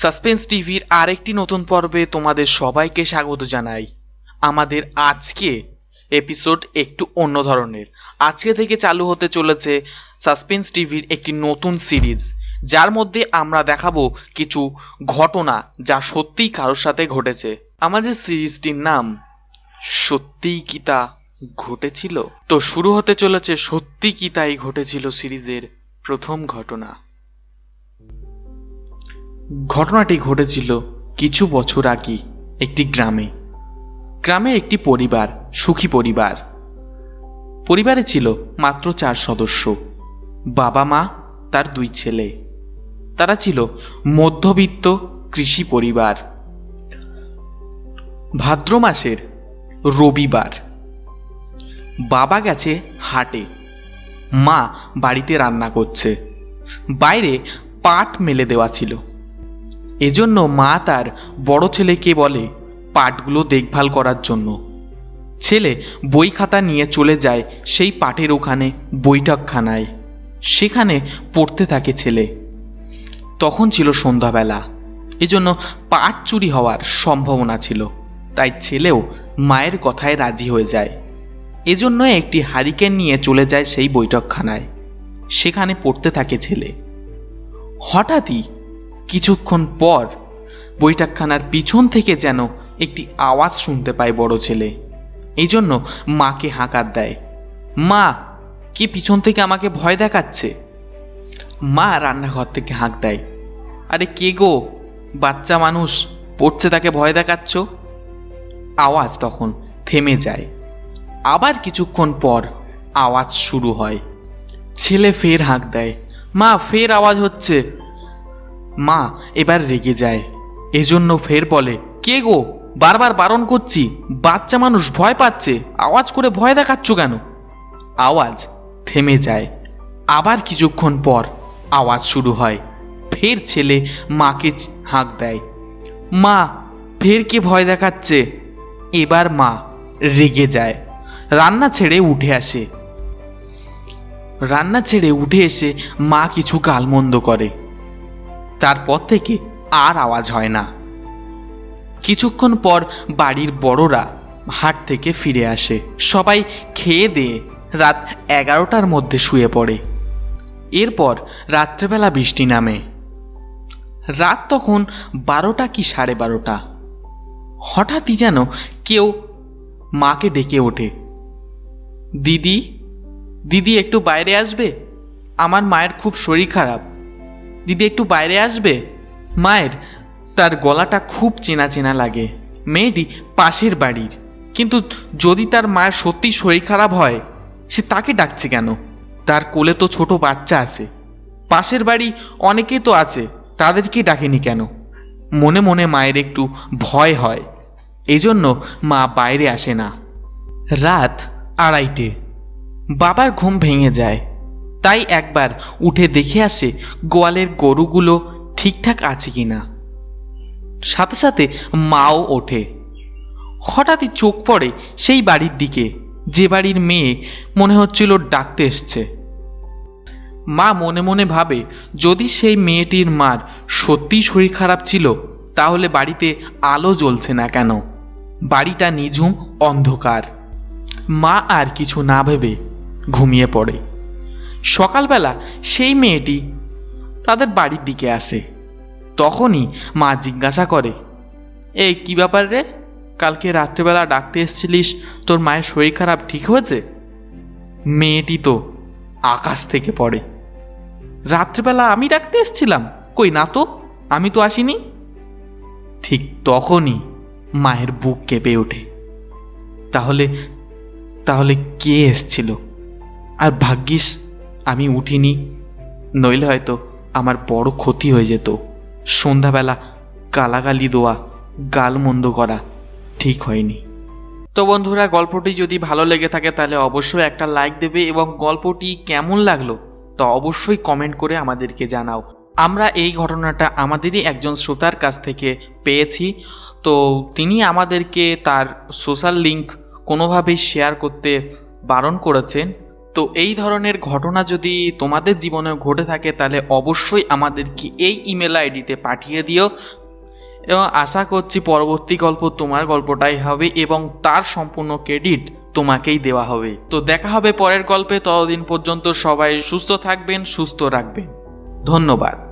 Suspense টিভির আরেকটি নতুন পর্বে তোমাদের সবাইকে স্বাগত জানাই। আমাদের আজকে এপিসোড একটু অন্য ধরনের। আজকে থেকে চালু হতে চলেছে সাসপেন্স টিভির একটি নতুন সিরিজ, যার মধ্যে আমরা দেখাবো কিছু ঘটনা যা সত্যিই কারোর সাথে ঘটেছে। আমাদের সিরিজটির নাম, সত্যিই কি তা ঘটেছিল? তো শুরু হতে চলেছে সত্যি কি তাই ঘটেছিল সিরিজের প্রথম ঘটনা। ঘটনাটি ঘটেছিল কিছু বছর আগে একটি গ্রামে। গ্রামে একটি পরিবার, সুখী পরিবার। পরিবারে ছিল মাত্র চার সদস্য। বাবা মা, তার দুই ছেলে। তারা ছিল মধ্যবিত্ত কৃষি পরিবার। ভাদ্র মাসের রবিবার। বাবা গেছে হাটে। মা বাড়িতে রান্না করছে। বাইরে পাট মেলে দেওয়া ছিল। এজন্য মা তার বড় ছেলেকে বলে পাটগুলো দেখভাল করার জন্য। ছেলে বই খাতা নিয়ে চলে যায় সেই পাটের ওখানে বৈঠকখানায়। সেখানে পড়তে থাকে ছেলে। তখন ছিল সন্ধ্যাবেলা। এজন্য পাট চুরি হওয়ার সম্ভাবনা ছিল। তাই ছেলেও মায়ের কথায় রাজি হয়ে যায়। এজন্য একটি হারিকেন নিয়ে চলে যায় সেই বৈঠকখানায়। সেখানে পড়তে থাকে ছেলে। হঠাৎই কিছুক্ষণ পর বৈঠকখানার পিছন থেকে যেন একটি আওয়াজ শুনতে পায় বড় ছেলে। এই জন্য মাকে হাঁকার দেয়। মা, কে পিছন থেকে আমাকে ভয় দেখাচ্ছে? মা রান্নাঘর থেকে হাঁক দেয়। আরে কে গো? বাচ্চা মানুষ, পড়ছে তাকে ভয় দেখাচ্ছ? আওয়াজ তখন থেমে যায়। আবার কিছুক্ষণ পর আওয়াজ শুরু হয়। ছেলে ফের হাঁক দেয়। মা, ফের আওয়াজ হচ্ছে। মা, এবার রেগে যায়। এজন্য ফের বলে, কে গো? বারবার বারণ করছি। বাচ্চা মানুষ ভয় পাচ্ছে। আওয়াজ করে ভয় দেখাচ্ছ কেন? আওয়াজ থেমে যায়। আবার কিছুক্ষণ পর আওয়াজ শুরু হয়। ফের ছেলে মাকে হাঁক দেয়। মা, ফের কে ভয় দেখাচ্ছে? এবার মা রেগে যায়। রান্না ছেড়ে উঠে আসে। রান্না ছেড়ে উঠে এসে মা কিছু গালমন্দ করে। তারপর থেকে আর আওয়াজ হয় না। কিছুক্ষণ পর বাড়ির বড়রা হাট থেকে ফিরে আসে। সবাই খেয়ে দিয়ে রাত এগারোটার মধ্যে শুয়ে পড়ে। এরপর রাত্রেবেলা বৃষ্টি নামে। রাত তখন বারোটা কি সাড়ে বারোটা। হঠাৎই যেন কেউ মাকে ডেকে ওঠে। দিদি দিদি একটু বাইরে আসবে? আমার মায়ের খুব শরীর খারাপ। দিদি একটু বাইরে আসবে? মায়ের, তার গলাটা খুব চেনা চেনা লাগে। মেয়েটি পাশের বাড়ির। কিন্তু যদি তার মায়ের সত্যি শরীর খারাপ হয়, সে তাকে ডাকছে কেন? তার কোলে তো ছোট বাচ্চা আছে। পাশের বাড়ি অনেকেই তো আছে, তাদেরকে ডাকেনি কেন? মনে মনে মায়ের একটু ভয় হয়। এজন্য মা বাইরে আসে না। রাত আড়াইটে। বাবার ঘুম ভেঙে যায়। তাই একবার উঠে দেখে আসে গোয়ালের গরুগুলো ঠিকঠাক আছে কিনা। সাথে সাথে মাও ওঠে। হঠাৎই চোখ পড়ে সেই বাড়ির দিকে। যে বাড়ির মেয়ে মনে হচ্ছিল ডাকতে এসছে। মা মনে মনে ভাবে, যদি সেই মেয়েটির মার সত্যি শরীর খারাপ ছিল, তাহলে বাড়িতে আলো জ্বলছে না কেন? বাড়িটা নিঝুম অন্ধকার। মা আর কিছু না ভেবে ঘুমিয়ে পড়ে। সকালবেলা সেই মেয়েটি তাদের বাড়ির দিকে আসে। তখনই মা জিজ্ঞাসা করে, এই কি ব্যাপার রে? কালকে রাত্রেবেলা ডাকতে এসেছিলিস, তোর মায়ের শরীর খারাপ ঠিক হয়েছে? মেয়েটি তো আকাশ থেকে পড়ে। রাত্রেবেলা আমি ডাকতে এসেছিলাম, কই না তো? আমি তো আসিনি? ঠিক তখনই মায়ের বুক কেঁপে ওঠে। তাহলে তাহলে কে এসছিল? আর ভাগ্যিস আমি উঠিনি, নইলে হয়তো আমার বড় ক্ষতি হয়ে যেত। সন্ধ্যাবেলা গালাগালি দেওয়া, গালমন্দ করা ঠিক হয়নি। তো বন্ধুরা, গল্পটি যদি ভালো লেগে থাকে তাহলে অবশ্যই একটা লাইক দেবে এবং গল্পটি কেমন লাগল তা অবশ্যই কমেন্ট করে আমাদেরকে জানাও। আমরা এই ঘটনাটা আমাদেরই একজন শ্রোতার কাছ থেকে পেয়েছি। তো তিনি আমাদেরকে তার সোশ্যাল লিংক কোনোভাবেই শেয়ার করতে বারণ করেছেন। তো এই ধরনের ঘটনা যদি তোমাদের জীবনে ঘটে থাকে, তাহলে অবশ্যই আমাদেরকে এই ইমেল আইডিতে পাঠিয়ে দিও। এবং আশা করছি পরবর্তী গল্প তোমার গল্পটাই হবে এবং তার সম্পূর্ণ ক্রেডিট তোমাকেই দেওয়া হবে। তো দেখা হবে পরের গল্পে। ততদিন পর্যন্ত সবাই সুস্থ থাকবেন, সুস্থ রাখবেন। ধন্যবাদ।